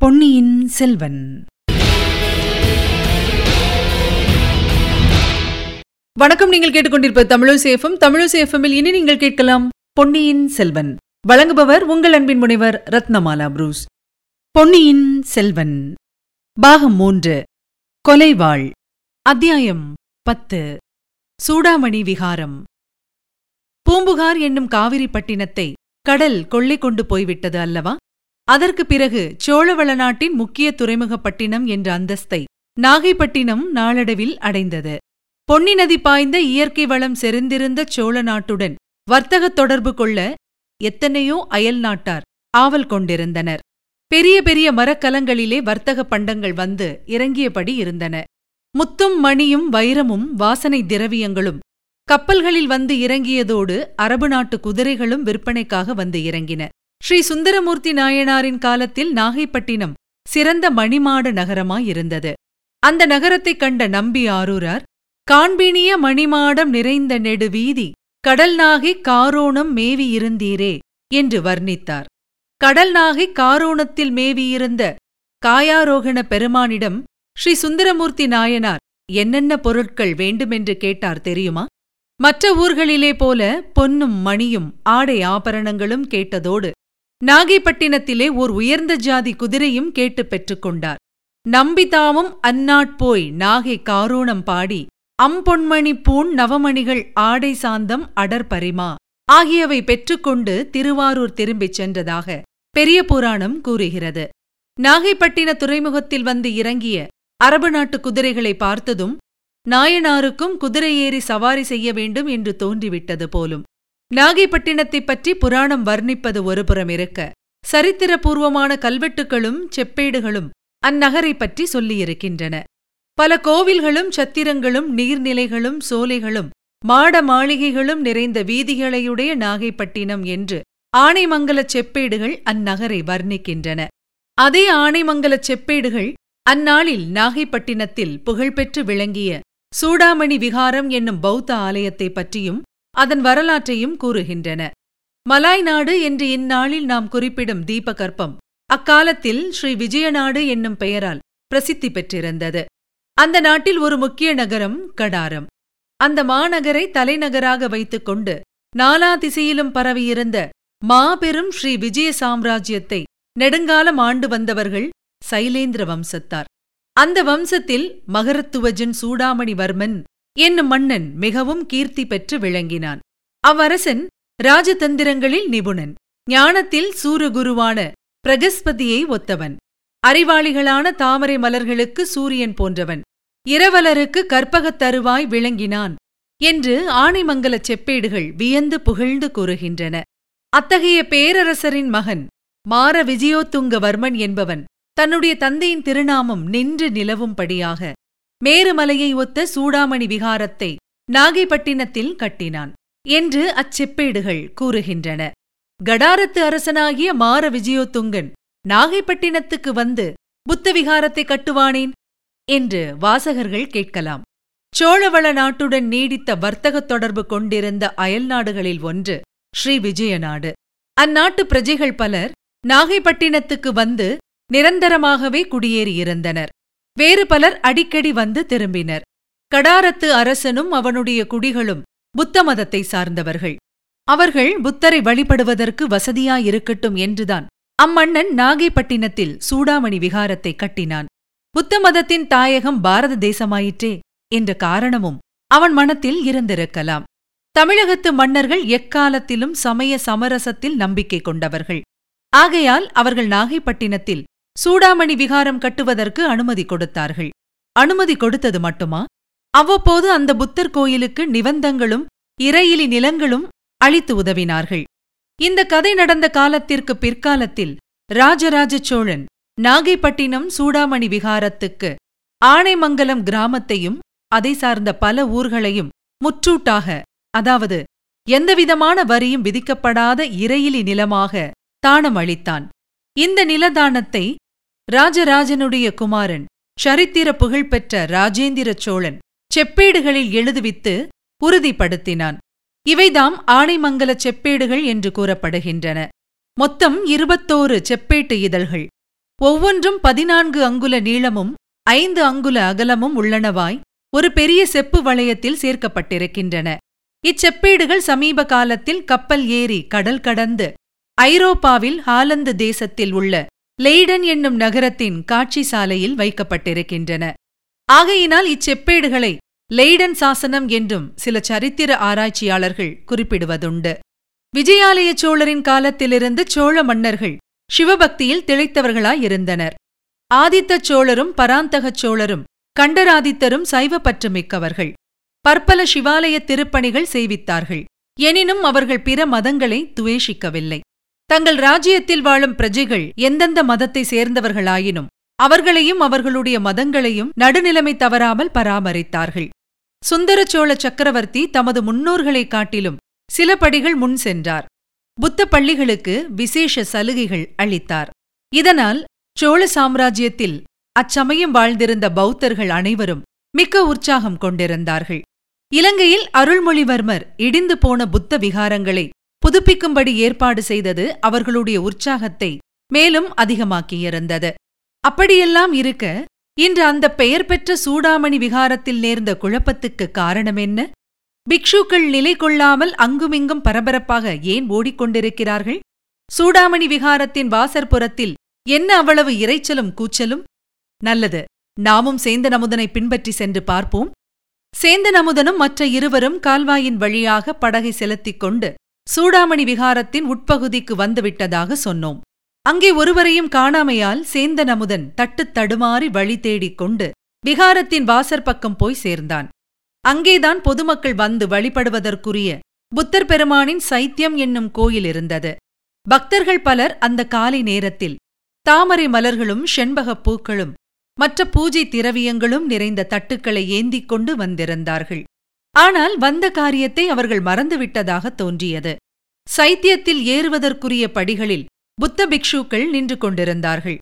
பொன்னியின் செல்வன். வணக்கம் நீங்கள் கேட்டுக்கொண்டிருப்ப தமிழசேஃபம் தமிழசேஃபமில் இனி நீங்கள் கேட்கலாம் பொன்னியின் செல்வன். வழங்குபவர் உங்கள் அன்பின் முனைவர் ரத்னமாலா புரூஸ். பொன்னியின் செல்வன். பாகம் மூன்று. கொலைவாள். அத்தியாயம் பத்து. சூடாமணி விகாரம். பூம்புகார் என்னும் காவிரி பட்டினத்தை கடல் கொள்ளை கொண்டு போய்விட்டது அல்லவா? அதற்கு பிறகு சோழவள நாட்டின் முக்கிய துறைமுகப் பட்டினம் என்ற அந்தஸ்தை நாகைப்பட்டினம் நாளடைவில் அடைந்தது. பொன்னி நதி பாய்ந்த இயற்கை வளம் செறிந்திருந்த சோழ நாட்டுடன் வர்த்தகத் தொடர்பு கொள்ள எத்தனையோ அயல் நாட்டார் ஆவல் கொண்டிருந்தனர். பெரிய பெரிய மரக்கலங்களிலே வர்த்தக பண்டங்கள் வந்து இறங்கியபடி இருந்தன. முத்தும் மணியும் வைரமும் வாசனை திரவியங்களும் கப்பல்களில் வந்து இறங்கியதோடு அரபு நாட்டு குதிரைகளும் விற்பனைக்காக வந்து இறங்கின. ஸ்ரீ சுந்தரமூர்த்தி நாயனாரின் காலத்தில் நாகைப்பட்டினம் சிறந்த மணிமாட நகரமாயிருந்தது. அந்த நகரத்தைக் கண்ட நம்பி ஆரூரார் காண்பினிய மணிமாடம் நிறைந்த நெடு வீதி கடல் நாகை காரோணம் மேவியிருந்தீரே என்று வர்ணித்தார். கடல் நாகை காரோணத்தில் மேவியிருந்த காயாரோகண பெருமானிடம் ஸ்ரீ சுந்தரமூர்த்தி நாயனார் என்னென்ன பொருட்கள் வேண்டுமென்று கேட்டார் தெரியுமா? மற்ற ஊர்களிலே போல பொன்னும் மணியும் ஆடை ஆபரணங்களும் கேட்டதோடு நாகைப்பட்டினத்திலே ஓர் உயர்ந்த ஜாதி குதிரையும் கேட்டு பெற்றுக்கொண்டார். நம்பிதாவும் அந்நாட்போய் நாகை காரோணம் பாடி அம்பொன்மணி பூண் நவமணிகள் ஆடை சாந்தம் அடற்பரிமா ஆகியவை பெற்றுக்கொண்டு திருவாரூர் திரும்பிச் சென்றதாக பெரிய புராணம் கூறுகிறது. நாகைப்பட்டின துறைமுகத்தில் வந்து இறங்கிய அரபு நாட்டு குதிரைகளை பார்த்ததும் நாயனாருக்கும் குதிரை ஏறி சவாரி செய்ய வேண்டும் என்று தோன்றிவிட்டது போலும். நாகைப்பட்டினத்தைப் பற்றி புராணம் வர்ணிப்பது ஒருபுறம் இருக்க. சரித்திரபூர்வமான கல்வெட்டுகளும் செப்பேடுகளும் அந்நகரை பற்றி சொல்லியிருக்கின்றன. பல கோவில்களும் சத்திரங்களும் நீர்நிலைகளும் சோலைகளும் மாட மாளிகைகளும் நிறைந்த வீதிகளையுடைய நாகைப்பட்டினம் என்று ஆனைமங்கலச் செப்பேடுகள் அந்நகரை வர்ணிக்கின்றன. அதே ஆனைமங்கலச் செப்பேடுகள் அந்நாளில் நாகைப்பட்டினத்தில் புகழ்பெற்று விளங்கிய சூடாமணி விகாரம் என்னும் பௌத்த ஆலயத்தைப் பற்றியும் அதன் வரலாற்றையும் கூறுகின்றன. மலாய் நாடு என்று இந்நாளில் நாம் குறிப்பிடும் தீபகற்பம் அக்காலத்தில் ஸ்ரீ விஜயநாடு என்னும் பெயரால் பிரசித்தி பெற்றிருந்தது. அந்த நாட்டில் ஒரு முக்கிய நகரம் கடாரம். அந்த மாநகரை தலைநகராக வைத்துக்கொண்டு நாலா திசையிலும் பரவியிருந்த மாபெரும் ஸ்ரீ விஜய சாம்ராஜ்யத்தை நெடுங்காலம் ஆண்டு வந்தவர்கள் சைலேந்திர வம்சத்தார். அந்த வம்சத்தில் மகரத்துவஜன் சூடாமணிவர்மன் என்னும் மன்னன் மிகவும் கீர்த்தி பெற்று விளங்கினான். அவ்வரசன் ராஜதந்திரங்களில் நிபுணன். ஞானத்தில் சூரகுருவான பிரகஸ்பதியை ஒத்தவன். அறிவாளிகளான தாமரை மலர்களுக்கு சூரியன் போன்றவன். இரவலருக்கு கற்பகத் தருவாய் விளங்கினான் என்று ஆணைமங்கலச் செப்பேடுகள் வியந்து புகழ்ந்து கூறுகின்றன. அத்தகைய பேரரசரின் மகன் மார விஜயோத்துங்கவர்மன் என்பவன் தன்னுடைய தந்தையின் திருநாமம் நின்று நிலவும்படியாக மேருமலையை ஒத்த சூடாமணி விகாரத்தை நாகைப்பட்டினத்தில் கட்டினான் என்று அச்செப்பேடுகள் கூறுகின்றன. கடாரத்து அரசனாகிய மார விஜயோத்துங்கன் நாகைப்பட்டினத்துக்கு வந்து புத்த விகாரத்தை கட்டுவானேன்? என்று வாசகர்கள் கேட்கலாம். சோழவள நாட்டுடன் நீடித்த வர்த்தகத் தொடர்பு கொண்டிருந்த அயல் நாடுகளில் ஒன்று ஸ்ரீ விஜயநாடு. அந்நாட்டு பிரஜைகள் பலர் நாகைப்பட்டினத்துக்கு வந்து நிரந்தரமாகவே குடியேறியிருந்தனர். வேறு பலர் அடிக்கடி வந்து திரும்பினர். கடாரத்து அரசனும் அவனுடைய குடிகளும் புத்த மதத்தை சார்ந்தவர்கள். அவர்கள் புத்தரை வழிபடுவதற்கு வசதியாயிருக்கட்டும் என்றுதான் அம்மன்னன் நாகைப்பட்டினத்தில் சூடாமணி விகாரத்தை கட்டினான். புத்த மதத்தின் தாயகம் பாரத தேசமாயிற்றே என்ற காரணமும் அவன் மனத்தில் இருந்திருக்கலாம். தமிழகத்து மன்னர்கள் எக்காலத்திலும் சமய சமரசத்தில் நம்பிக்கை கொண்டவர்கள். ஆகையால் அவர்கள் நாகைப்பட்டினத்தில் சூடாமணி விகாரம் கட்டுவதற்கு அனுமதி கொடுத்தார்கள். அனுமதி கொடுத்தது மட்டுமா? அவ்வப்போது அந்த புத்தர் கோயிலுக்கு நிபந்தங்களும் இறையிலி நிலங்களும் அளித்து உதவினார்கள். இந்த கதை நடந்த காலத்திற்கு பிற்காலத்தில் ராஜராஜ சோழன் நாகைப்பட்டினம் சூடாமணி விகாரத்துக்கு ஆனைமங்கலம் கிராமத்தையும் அதை சார்ந்த பல ஊர்களையும் முற்றூட்டாக அதாவது எந்தவிதமான வரியும் விதிக்கப்படாத இறையிலி நிலமாக தானம் அளித்தான். இந்த நிலதானத்தை ராஜராஜனுடைய குமாரன் சரித்திர புகழ்பெற்ற ராஜேந்திர சோழன் செப்பேடுகளில் எழுதுவித்து உறுதிப்படுத்தினான். இவைதாம் ஆனைமங்கலச் செப்பேடுகள் என்று கூறப்படுகின்றன. மொத்தம் இருபத்தோரு செப்பேட்டு இதழ்கள். ஒவ்வொன்றும் பதினான்கு அங்குல நீளமும் ஐந்து அங்குல அகலமும் உள்ளனவாய் ஒரு பெரிய செப்பு வளையத்தில் சேர்க்கப்பட்டிருக்கின்றன. இச்செப்பேடுகள் சமீப காலத்தில் கப்பல் ஏறி கடல் கடந்து ஐரோப்பாவில் ஹாலந்து தேசத்தில் உள்ள லெய்டன் என்னும் நகரத்தின் காட்சி சாலையில் வைக்கப்பட்டிருக்கின்றன. ஆகையினால் இச்செப்பேடுகளை லெய்டன் சாசனம் என்றும் சில சரித்திர ஆராய்ச்சியாளர்கள் குறிப்பிடுவதுண்டு. விஜயாலய சோழரின் காலத்திலிருந்து சோழ மன்னர்கள் சிவபக்தியில் திளைத்தவர்களாயிருந்தனர் ஆதித்த சோழரும் பராந்தகச் சோழரும் கண்டராதித்தரும் சைவப்பற்று மிக்கவர்கள் பற்பல சிவாலய திருப்பணிகள் செய்வித்தார்கள். எனினும் அவர்கள் பிற மதங்களை துவேஷிக்கவில்லை. தங்கள் ராஜ்யத்தில் வாழும் பிரஜைகள் எந்தெந்த மதத்தை சேர்ந்தவர்களாயினும் அவர்களையும் அவர்களுடைய மதங்களையும் நடுநிலைமை தவறாமல் பராமரித்தார்கள். சுந்தர சக்கரவர்த்தி தமது முன்னோர்களைக் காட்டிலும் சில படிகள் முன் சென்றார். புத்த பள்ளிகளுக்கு விசேஷ சலுகைகள் அளித்தார். இதனால் சோழ சாம்ராஜ்யத்தில் அச்சமயம் வாழ்ந்திருந்த பௌத்தர்கள் அனைவரும் மிக்க உற்சாகம் கொண்டிருந்தார்கள். இலங்கையில் அருள்மொழிவர்மர் இடிந்து போன புத்த விகாரங்களை புதுப்பிக்கும்படி ஏற்பாடு செய்தது அவர்களுடைய உற்சாகத்தை மேலும் அதிகமாக்கியிருந்தது. அப்படியெல்லாம் இருக்க இன்று அந்த பெயர் பெற்ற சூடாமணி விகாரத்தில் நேர்ந்த குழப்பத்துக்கு காரணம் என்ன? பிக்ஷுக்கள் நிலை கொள்ளாமல் அங்குமிங்கும் பரபரப்பாக ஏன் ஓடிக்கொண்டிருக்கிறார்கள்? சூடாமணி விகாரத்தின் வாசற்புறத்தில் என்ன அவ்வளவு இரைச்சலும் கூச்சலும்? நல்லது நாமும் சேந்தன் அமுதனை பின்பற்றி சென்று பார்ப்போம். சேந்தன் அமுதனும் மற்ற இருவரும் கால்வாயின் வழியாக படகை செலுத்திக் கொண்டு சூடாமணி விகாரத்தின் உட்பகுதிக்கு வந்துவிட்டதாக சொன்னோம். அங்கே ஒருவரையும் காணாமையால் சேந்தன் அமுதன் தட்டுத் தடுமாறி வழி தேடிக் கொண்டு விகாரத்தின் வாசற்பக்கம் போய் சேர்ந்தான். அங்கேதான் பொதுமக்கள் வந்து வழிபடுவதற்குரிய புத்தர் பெருமானின் சைத்தியம் என்னும் கோயில் இருந்தது. பக்தர்கள் பலர் அந்த காலை நேரத்தில் தாமரை மலர்களும் செண்பகப் பூக்களும் மற்ற பூஜை திரவியங்களும் நிறைந்த தட்டுக்களை ஏந்திக் கொண்டு வந்திருந்தார்கள். ஆனால் வந்த காரியத்தை அவர்கள் மறந்துவிட்டதாக தோன்றியது. சைத்தியத்தில் ஏறுவதற்குரிய படிகளில் புத்த பிக்ஷுக்கள் நின்று கொண்டிருந்தார்கள்.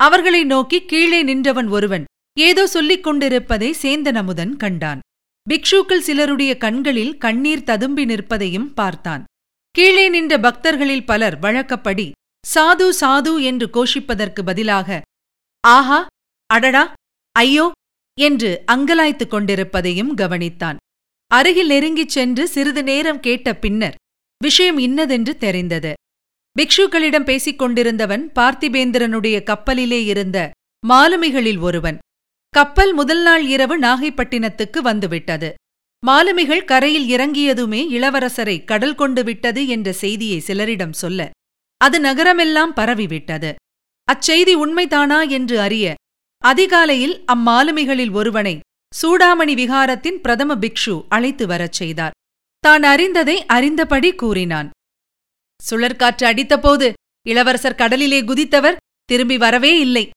அவர்களை நோக்கி கீழே நின்றவன் ஒருவன் ஏதோ சொல்லிக் கொண்டிருப்பதை சேந்தன் அமுதன் கண்டான். பிக்ஷுக்கள் சிலருடைய கண்களில் கண்ணீர் ததும்பி நிற்பதையும் பார்த்தான். கீழே நின்ற பக்தர்களில் பலர் வழக்கப்படி சாது சாது என்று கோஷிப்பதற்கு பதிலாக ஆஹா அடடா ஐயோ என்று அங்கலாய்த்துக் கொண்டிருப்பதையும் கவனித்தான். அருகில் நெருங்கிச் சென்று சிறிது நேரம் கேட்ட பின்னர் விஷயம் இன்னதென்று தெரிந்தது. பிக்ஷுக்களிடம் பேசிக் கொண்டிருந்தவன் பார்த்திபேந்திரனுடைய கப்பலிலே இருந்த மாலுமிகளில் ஒருவன். கப்பல் முதல் நாள் இரவு நாகைப்பட்டினத்துக்கு வந்துவிட்டது. மாலுமிகள் கரையில் இறங்கியதுமே இளவரசரை கடல் கொண்டு விட்டது என்ற செய்தியை சிலரிடம் சொல்ல அது நகரமெல்லாம் பரவிவிட்டது. அச்செய்தி உண்மைதானா என்று அறிய அதிகாலையில் அம்மாலுமிகளில் ஒருவனை சூடாமணி விகாரத்தின் பிரதம பிக்ஷு அழைத்து வரச் செய்தார். தான் அறிந்ததை அறிந்தபடி கூறினான். சுழற்காற்று அடித்தபோது இளவரசர் கடலிலே குதித்தவர் திரும்பி வரவே இல்லை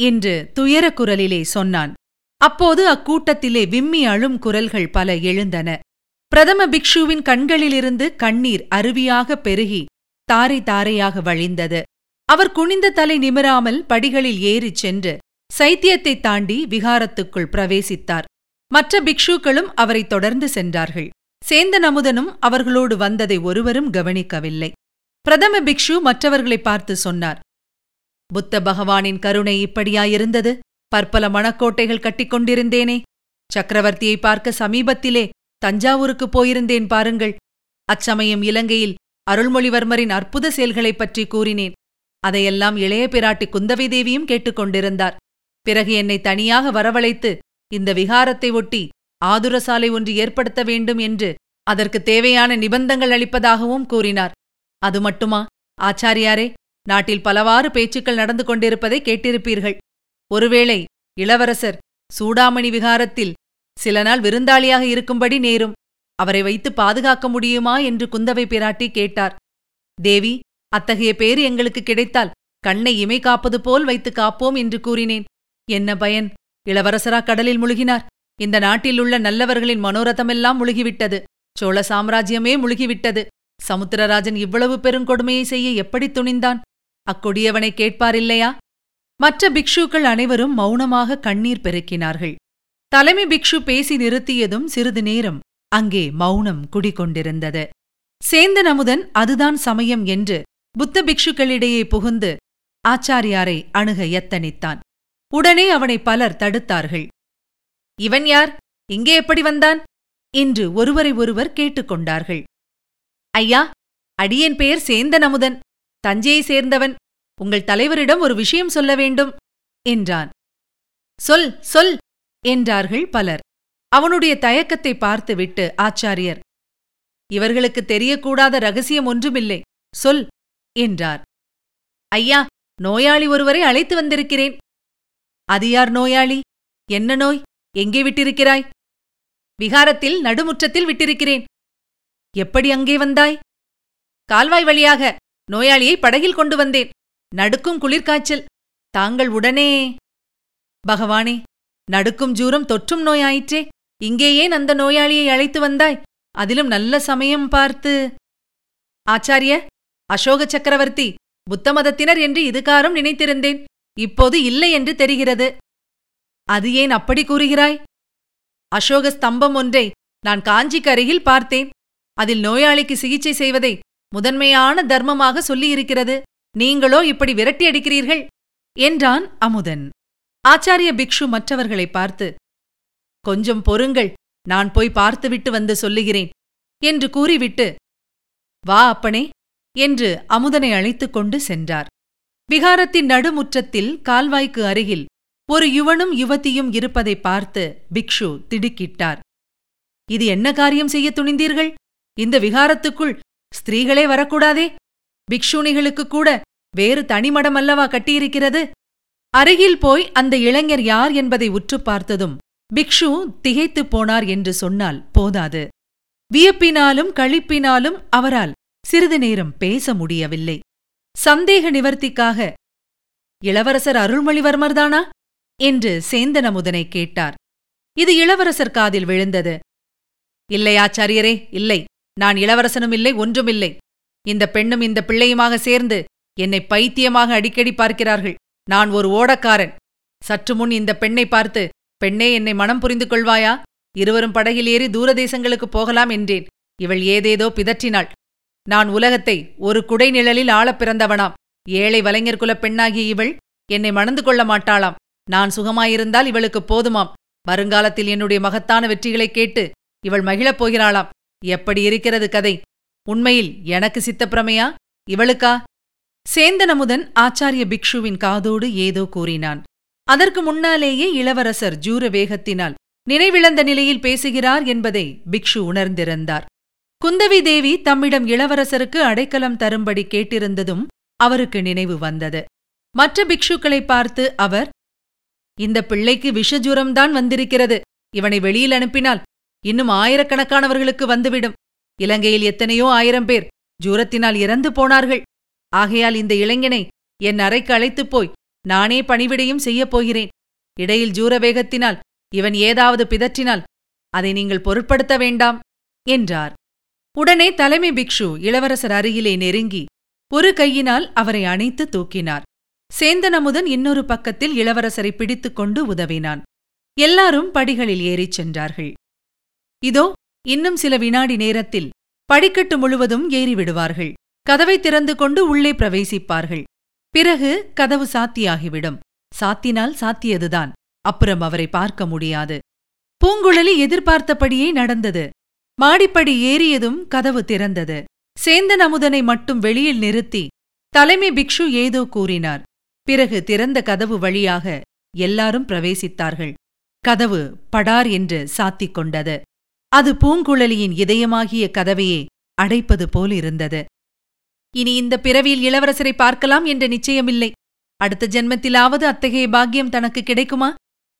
என்று துயர குரலிலே சொன்னான். அப்போது அக்கூட்டத்திலே விம்மி அழும் குரல்கள் பல எழுந்தன. பிரதம பிக்ஷுவின் கண்களிலிருந்து கண்ணீர் அருவியாக பெருகி தாரை தாரையாக வழிந்தது. அவர் குனிந்த தலை நிமிராமல் படிகளில் ஏறிச் சென்று சைத்தியத்தை தாண்டி விகாரத்துக்குள் பிரவேசித்தார். மற்ற பிக்ஷுக்களும் அவரை தொடர்ந்து சென்றார்கள். சேந்தன் அமுதனும் அவர்களோடு வந்ததை ஒருவரும் கவனிக்கவில்லை. பிரதம பிக்ஷு மற்றவர்களை பார்த்து சொன்னார் புத்த பகவானின் கருணை இப்படியாயிருந்தது? பற்பல மணக்கோட்டைகள் கட்டிக்கொண்டிருந்தேனே சக்கரவர்த்தியை பார்க்க சமீபத்திலே தஞ்சாவூருக்கு போயிருந்தேன் பாருங்கள். அச்சமயம் இலங்கையில் அருள்மொழிவர்மரின் அற்புத செயல்களைப் பற்றி கூறினேன். அதையெல்லாம் இளைய பிராட்டி குந்தவை தேவியும் கேட்டுக்கொண்டிருந்தார் பிறகு என்னை தனியாக வரவழைத்து இந்த விகாரத்தை ஒட்டி ஆதுரசாலை ஒன்று ஏற்படுத்த வேண்டும் என்று அதற்கு தேவையான நிபந்தங்கள் அளிப்பதாகவும் கூறினார். அது மட்டுமா? ஆச்சாரியாரே நாட்டில் பலவாறு பேச்சுக்கள் நடந்து கொண்டிருப்பதை கேட்டிருப்பீர்கள். ஒருவேளை இளவரசர் சூடாமணி விகாரத்தில் சில நாள் விருந்தாளியாக இருக்கும்படி நேரும் அவரை வைத்து பாதுகாக்க முடியுமா என்று குந்தவை பிராட்டி கேட்டார். தேவி அத்தகைய பேர் எங்களுக்கு கிடைத்தால் கண்ணை இமை காப்பது போல் வைத்து காப்போம் என்று கூறினேன். என்ன பயன்? இளவரசரா கடலில் முழுகினார். இந்த நாட்டில் உள்ள நல்லவர்களின் மனோரதமெல்லாம் முழுகிவிட்டது. சோழ சாம்ராஜ்யமே முழுகிவிட்டது. சமுத்திரராஜன் இவ்வளவு பெருங்கொடுமையை செய்ய எப்படி துணிந்தான்? அக்கொடியவனை கேட்பாரில்லையா? மற்ற பிக்ஷுக்கள் அனைவரும் மௌனமாக கண்ணீர் பெருக்கினார்கள். தலைமை பிக்ஷு பேசி நிறுத்தியதும் சிறிது நேரம் அங்கே மௌனம் குடிகொண்டிருந்தது. சேந்தன் அமுதன் அதுதான் சமயம் என்று புத்த பிக்ஷுக்களிடையே புகுந்து ஆச்சாரியாரை அணுக எத்தனித்தான். உடனே அவனை பலர் தடுத்தார்கள். இவன் யார்? இங்கே எப்படி வந்தான்? என்று ஒருவரை ஒருவர் கேட்டுக்கொண்டார்கள் ஐயா அடியேன் பெயர் சேந்தன் அமுதன். தஞ்சையை சேர்ந்தவன். உங்கள் தலைவரிடம் ஒரு விஷயம் சொல்ல வேண்டும் என்றான். சொல் சொல் என்றார்கள் பலர். அவனுடைய தயக்கத்தை பார்த்துவிட்டு ஆச்சாரியர் இவர்களுக்கு தெரியக்கூடாத ரகசியம் ஒன்றுமில்லை. சொல் என்றார். ஐயா நோயாளி ஒருவரை அழைத்து வந்திருக்கிறேன். அது யார் நோயாளி? என்ன நோய்? எங்கே விட்டிருக்கிறாய்? விகாரத்தில் நடுமுற்றத்தில் விட்டிருக்கிறேன். எப்படி அங்கே வந்தாய்? கால்வாய் வழியாக நோயாளியை படகில் கொண்டு வந்தேன். நடுக்கும் குளிர்காய்ச்சல். தாங்கள் உடனே பகவானே நடுக்கும் ஜூரம் தொற்றும் நோயாயிற்றே. இங்கேயே அந்த நோயாளியை அழைத்து வந்தாய். அதிலும் நல்ல சமயம் பார்த்து. ஆச்சாரிய அசோக சக்கரவர்த்தி புத்த மதத்தினர் என்று இதுகாரும் நினைத்திருந்தேன். இப்போது இல்லை என்று தெரிகிறது. அது ஏன் அப்படி கூறுகிறாய்? அசோக ஸ்தம்பம் ஒன்றை நான் காஞ்சிக்கு அருகில் பார்த்தேன். அதில் நோயாளிக்கு சிகிச்சை செய்வதை முதன்மையான தர்மமாக சொல்லியிருக்கிறது. நீங்களோ இப்படி விரட்டி அடிக்கிறீர்கள்? என்றான் அமுதன். ஆச்சாரிய பிக்ஷு மற்றவர்களை பார்த்து கொஞ்சம் பொறுங்கள் நான் போய் பார்த்துவிட்டு வந்து சொல்லுகிறேன் என்று கூறிவிட்டு வா அப்பனே என்று அமுதனை அழைத்துக் கொண்டு சென்றார். விகாரத்தின் நடுமுற்றத்தில் கால்வாய்க்கு அருகில் ஒரு யுவனும் யுவதியும் இருப்பதை பார்த்து பிக்ஷு திடுக்கிட்டார். இது என்ன காரியம் செய்ய துணிந்தீர்கள்? இந்த விகாரத்துக்குள் ஸ்திரீகளே வரக்கூடாதே? பிக்ஷுணிகளுக்கு கூட வேறு தனிமடம் அல்லவா கட்டியிருக்கிறது? அருகில் போய் அந்த இளைஞர் யார் என்பதை உற்று பார்த்ததும் பிக்ஷு திகைத்துப் போனார் என்று சொன்னால் போதாது. வியப்பினாலும் களிப்பினாலும் அவரால் சிறிது நேரம் பேச முடியவில்லை. சந்தேக நிவர்த்திக்காக இளவரசர் அருள்மொழிவர்மர்தானா? என்று சேந்தனமுதனை கேட்டார். இது இளவரசர் காதில் விழுந்தது. இல்லை ஆச்சாரியரே இல்லை. நான் இளவரசனும் இல்லை ஒன்றுமில்லை இந்த பெண்ணும் இந்த பிள்ளையுமாக சேர்ந்து என்னை பைத்தியமாக அடிக்கடி பார்க்கிறார்கள். நான் ஒரு ஓடக்காரன். சற்று முன் இந்த பெண்ணை பார்த்து பெண்ணே என்னை மனம் புரிந்து கொள்வாயா? இருவரும் படகில் ஏறி தூரதேசங்களுக்கு போகலாம் என்றேன். இவள் ஏதேதோ பிதற்றினாள். நான் உலகத்தை ஒரு குடைநிழலில் ஆளப் பிறந்தவனாம். ஏழை வலைஞர் குலப் பெண்ணாகிய இவள் என்னை மணந்து கொள்ள மாட்டாளாம். நான் சுகமாயிருந்தால் இவளுக்கு போதுமாம். வருங்காலத்தில் என்னுடைய மகத்தான வெற்றிகளைக் கேட்டு இவள் மகிழப் போகிறாளாம். எப்படி இருக்கிறது கதை? உண்மையில் எனக்கு சித்தப்பிரமையா? இவளுக்கா? சேந்தனமுதன் ஆச்சாரிய பிக்ஷுவின் காதோடு ஏதோ கூறினான். அதற்கு முன்னாலேயே இளவரசர் ஜூர வேகத்தினால் நினைவிழந்த நிலையில் பேசுகிறார் என்பதை பிக்ஷு உணர்ந்திருந்தார். குந்தவி தேவி தம்மிடம் இளவரசருக்கு அடைக்கலம் தரும்படி கேட்டிருந்ததும் அவருக்கு நினைவு வந்தது. மற்ற பிக்ஷுக்களை பார்த்து அவர் இந்த பிள்ளைக்கு விஷஜூரம்தான் வந்திருக்கிறது. இவனை வெளியில் அனுப்பினால் இன்னும் ஆயிரக்கணக்கானவர்களுக்கு வந்துவிடும். இலங்கையில் எத்தனையோ ஆயிரம் பேர் ஜூரத்தினால் இறந்து போனார்கள். ஆகையால் இந்த இளைஞனை என் அறைக்கு அழைத்துப் போய் நானே பணிவிடையும் செய்யப் போகிறேன். இடையில் ஜூரவேகத்தினால் இவன் ஏதாவது பிதற்றினால் அதை நீங்கள் பொருட்படுத்த வேண்டாம் என்றார். உடனே தலைமை பிக்ஷு இளவரசர் அருகிலே நெருங்கி ஒரு கையினால் அவரை அணைத்து தூக்கினார். சேந்தனமுதன் இன்னொரு பக்கத்தில் இளவரசரை பிடித்துக் கொண்டு உதவினான். எல்லாரும் படிகளில் ஏறிச் சென்றார்கள். இதோ இன்னும் சில வினாடி நேரத்தில் படிக்கட்டு முழுவதும் ஏறிவிடுவார்கள். கதவை திறந்து கொண்டு உள்ளே பிரவேசிப்பார்கள். பிறகு கதவு சாத்தியாகிவிடும். சாத்தினால் சாத்தியதுதான். அப்புறம் அவரை பார்க்க முடியாது. பூங்குழலி எதிர்பார்த்தபடியே நடந்தது. மாடிப்படி ஏறியதும் கதவு திறந்தது. சேந்தன் அமுதனை மட்டும் வெளியில் நிறுத்தி தலைமை பிக்ஷு ஏதோ கூறினார். பிறகு திறந்த கதவு வழியாக எல்லாரும் பிரவேசித்தார்கள். கதவு படார் என்று சாத்திக் கொண்டது. அது பூங்குழலியின் இதயமாகிய கதவையே அடைப்பது போலிருந்தது இனி இந்த பிறவியில் இளவரசரை பார்க்கலாம் என்ற நிச்சயமில்லை. அடுத்த ஜென்மத்திலாவது அத்தகைய பாக்கியம் தனக்கு கிடைக்குமா?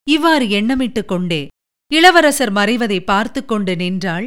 இவ்வாறு எண்ணமிட்டுக் கொண்டே இளவரசர் மறைவதை பார்த்துக் கொண்டு நின்றாள்